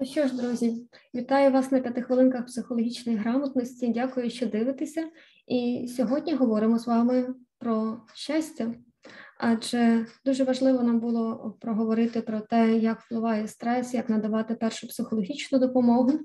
Ну що ж, друзі, вітаю вас на п'яти хвилинках психологічної грамотності. Дякую, що дивитеся. І сьогодні говоримо з вами про щастя, адже дуже важливо нам було проговорити про те, як впливає стрес, як надавати першу психологічну допомогу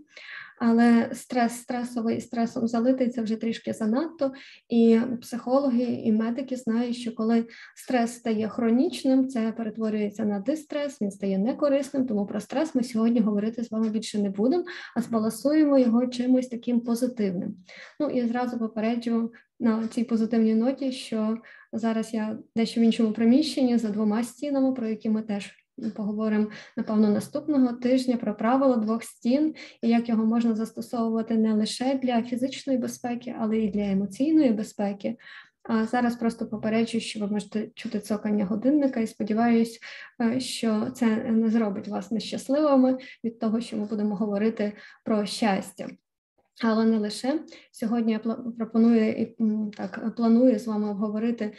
але стрес стресовий і стресом залитий це вже трішки занадто. І психологи і медики знають, що коли стрес стає хронічним, це перетворюється на дистрес, він стає некорисним. Тому про стрес ми сьогодні говорити з вами більше не будемо, а збалансуємо його чимось таким позитивним. Ну і зразу попереджу на цій позитивній ноті, що зараз я дещо в іншому приміщенні за двома стінами, про які ми теж поговоримо напевно наступного тижня про правила двох стін і як його можна застосовувати не лише для фізичної безпеки, але й для емоційної безпеки. А зараз просто попереджую, що ви можете чути цокання годинника, і сподіваюся, е, що це не зробить вас нещасливими від того, що ми будемо говорити про щастя. Але не лише сьогодні я пропоную і так планую з вами обговорити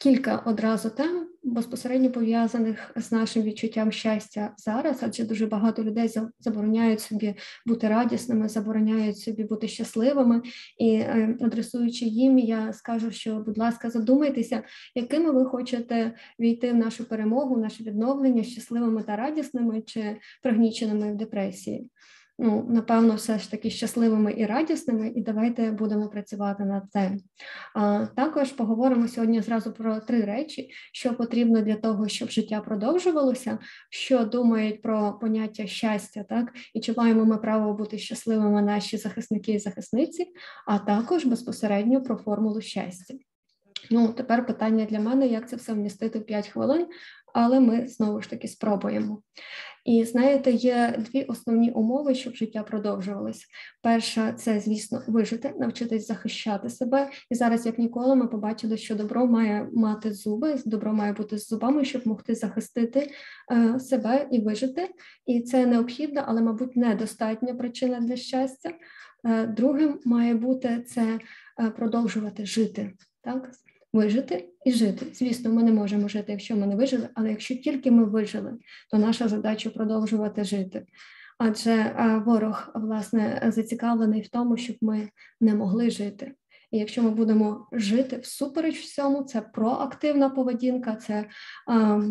кілька одразу тем безпосередньо пов'язаних з нашим відчуттям щастя зараз, адже дуже багато людей забороняють собі бути радісними, забороняють собі бути щасливими. І е, адресуючи їм, я скажу, що, будь ласка, задумайтеся, якими ви хочете війти в нашу перемогу, в наше відновлення щасливими та радісними чи пригніченими в депресії ну, напевно, все ж таки щасливими і радісними, і давайте будемо працювати над цим. А, Також поговоримо сьогодні зразу про три речі, що потрібно для того, щоб життя продовжувалося, що думають про поняття щастя, так і чи маємо ми право бути щасливими наші захисники і захисниці, а також безпосередньо про формулу щастя. Ну, тепер питання для мене, як це все вмістити в 5 хвилин, але ми знову ж таки спробуємо. І знаєте, є дві основні умови, щоб життя продовжувалось. Перша це, звісно, вижити, навчитись захищати себе. І зараз, як ніколи, ми побачили, що добро має мати зуби, добро має бути з зубами, щоб могти захистити е, себе і вижити. І це необхідна, але, мабуть, недостатня причина для щастя. Е, другим має бути це е, продовжувати жити. Так, вижити і жити. Звісно, ми не можемо жити, якщо ми не вижили, але якщо тільки ми вижили, то наша задача продовжувати жити. Адже ворог власне зацікавлений в тому, щоб ми не могли жити. І якщо ми будемо жити всупереч всьому, це проактивна поведінка, це а,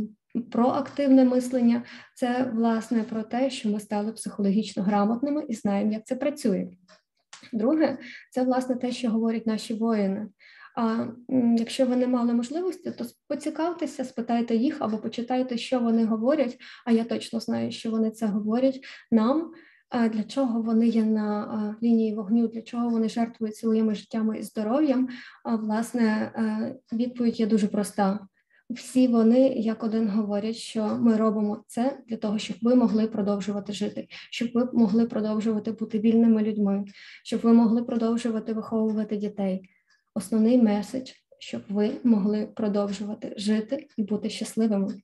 проактивне мислення, це власне про те, що ми стали психологічно грамотними і знаємо, як це працює. Друге, це власне те, що говорять наші воїни. А якщо ви не мали можливості, то поцікавтеся, спитайте їх або почитайте, що вони говорять. А я точно знаю, що вони це говорять нам. Для чого вони є на лінії вогню, для чого вони жертвують своїми життями і здоров'ям? Власне відповідь є дуже проста. Всі вони як один говорять, що ми робимо це для того, щоб ви могли продовжувати жити, щоб ви могли продовжувати бути вільними людьми, щоб ви могли продовжувати виховувати дітей основний меседж, щоб ви могли продовжувати жити і бути щасливими.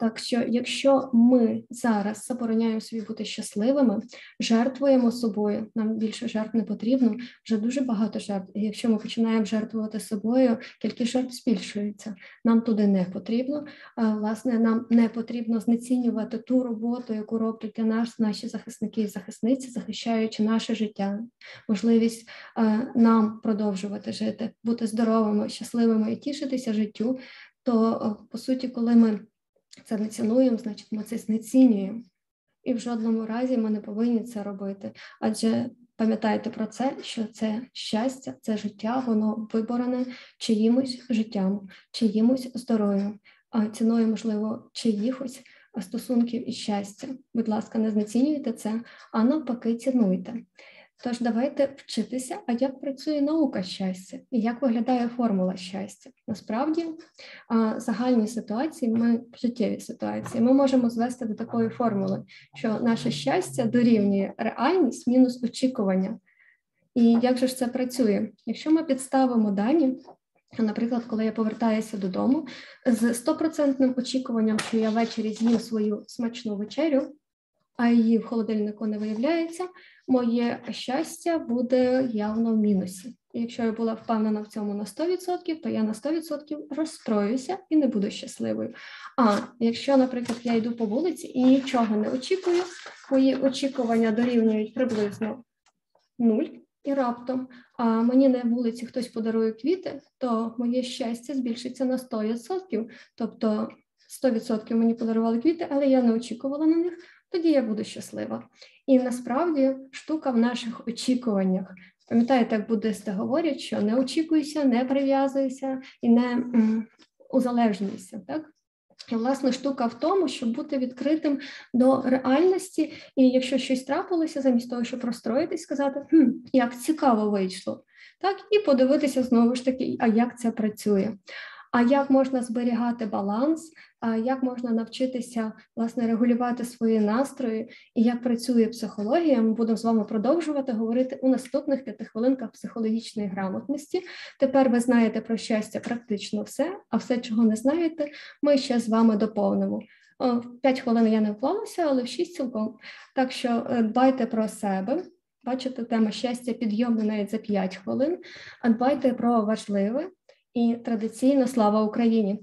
Так що, якщо ми зараз забороняємо собі бути щасливими, жертвуємо собою, нам більше жертв не потрібно, вже дуже багато жертв. І якщо ми починаємо жертвувати собою, кількість жертв збільшується. Нам туди не потрібно. А, Власне, нам не потрібно знецінювати ту роботу, яку роблять для нас наші захисники і захисниці, захищаючи наше життя, можливість а, нам продовжувати жити, бути здоровими, щасливими і тішитися життю. То по суті, коли ми це не цінуємо, значить ми це знецінюємо. І в жодному разі ми не повинні це робити. Адже пам'ятайте про це, що це щастя, це життя, воно виборене чиїмось життям, чиїмось здоров'ям, ціною, можливо, чиїхось стосунків і щастя. Будь ласка, не знецінюйте це, а навпаки, цінуйте. Тож давайте вчитися, а як працює наука щастя і як виглядає формула щастя. Насправді, загальні ситуації, ми життєві ситуації, ми можемо звести до такої формули, що наше щастя дорівнює реальність мінус очікування. І як же ж це працює? Якщо ми підставимо дані, наприклад, коли я повертаюся додому з стопроцентним очікуванням, що я ввечері з'їм свою смачну вечерю, а її в холодильнику не виявляється, моє щастя буде явно в мінусі. Якщо я була впевнена в цьому на 100%, то я на 100% розстроюся і не буду щасливою. А якщо, наприклад, я йду по вулиці і нічого не очікую, мої очікування дорівнюють приблизно нуль. І раптом а мені на вулиці хтось подарує квіти, то моє щастя збільшиться на 100%. Тобто 100% мені подарували квіти, але я не очікувала на них, тоді я буду щаслива. І насправді штука в наших очікуваннях. Пам'ятаєте, як буддисти говорять, що не очікуйся, не прив'язуйся і не узалежнюйся. Так? І, власне, штука в тому, щоб бути відкритим до реальності, і якщо щось трапилося, замість того, щоб розстроїтись, сказати, хм, як цікаво вийшло, так, і подивитися знову ж таки, а як це працює. А як можна зберігати баланс, як можна навчитися власне регулювати свої настрої і як працює психологія? Ми будемо з вами продовжувати говорити у наступних п'яти хвилинках психологічної грамотності. Тепер ви знаєте про щастя практично все, а все, чого не знаєте, ми ще з вами доповнимо. В 5 хвилин я не вклалася, але в 6 цілком. Так що е, дбайте про себе. Бачите, тема щастя підйомна навіть за 5 хвилин. А дбайте про важливе і традиційно слава Україні.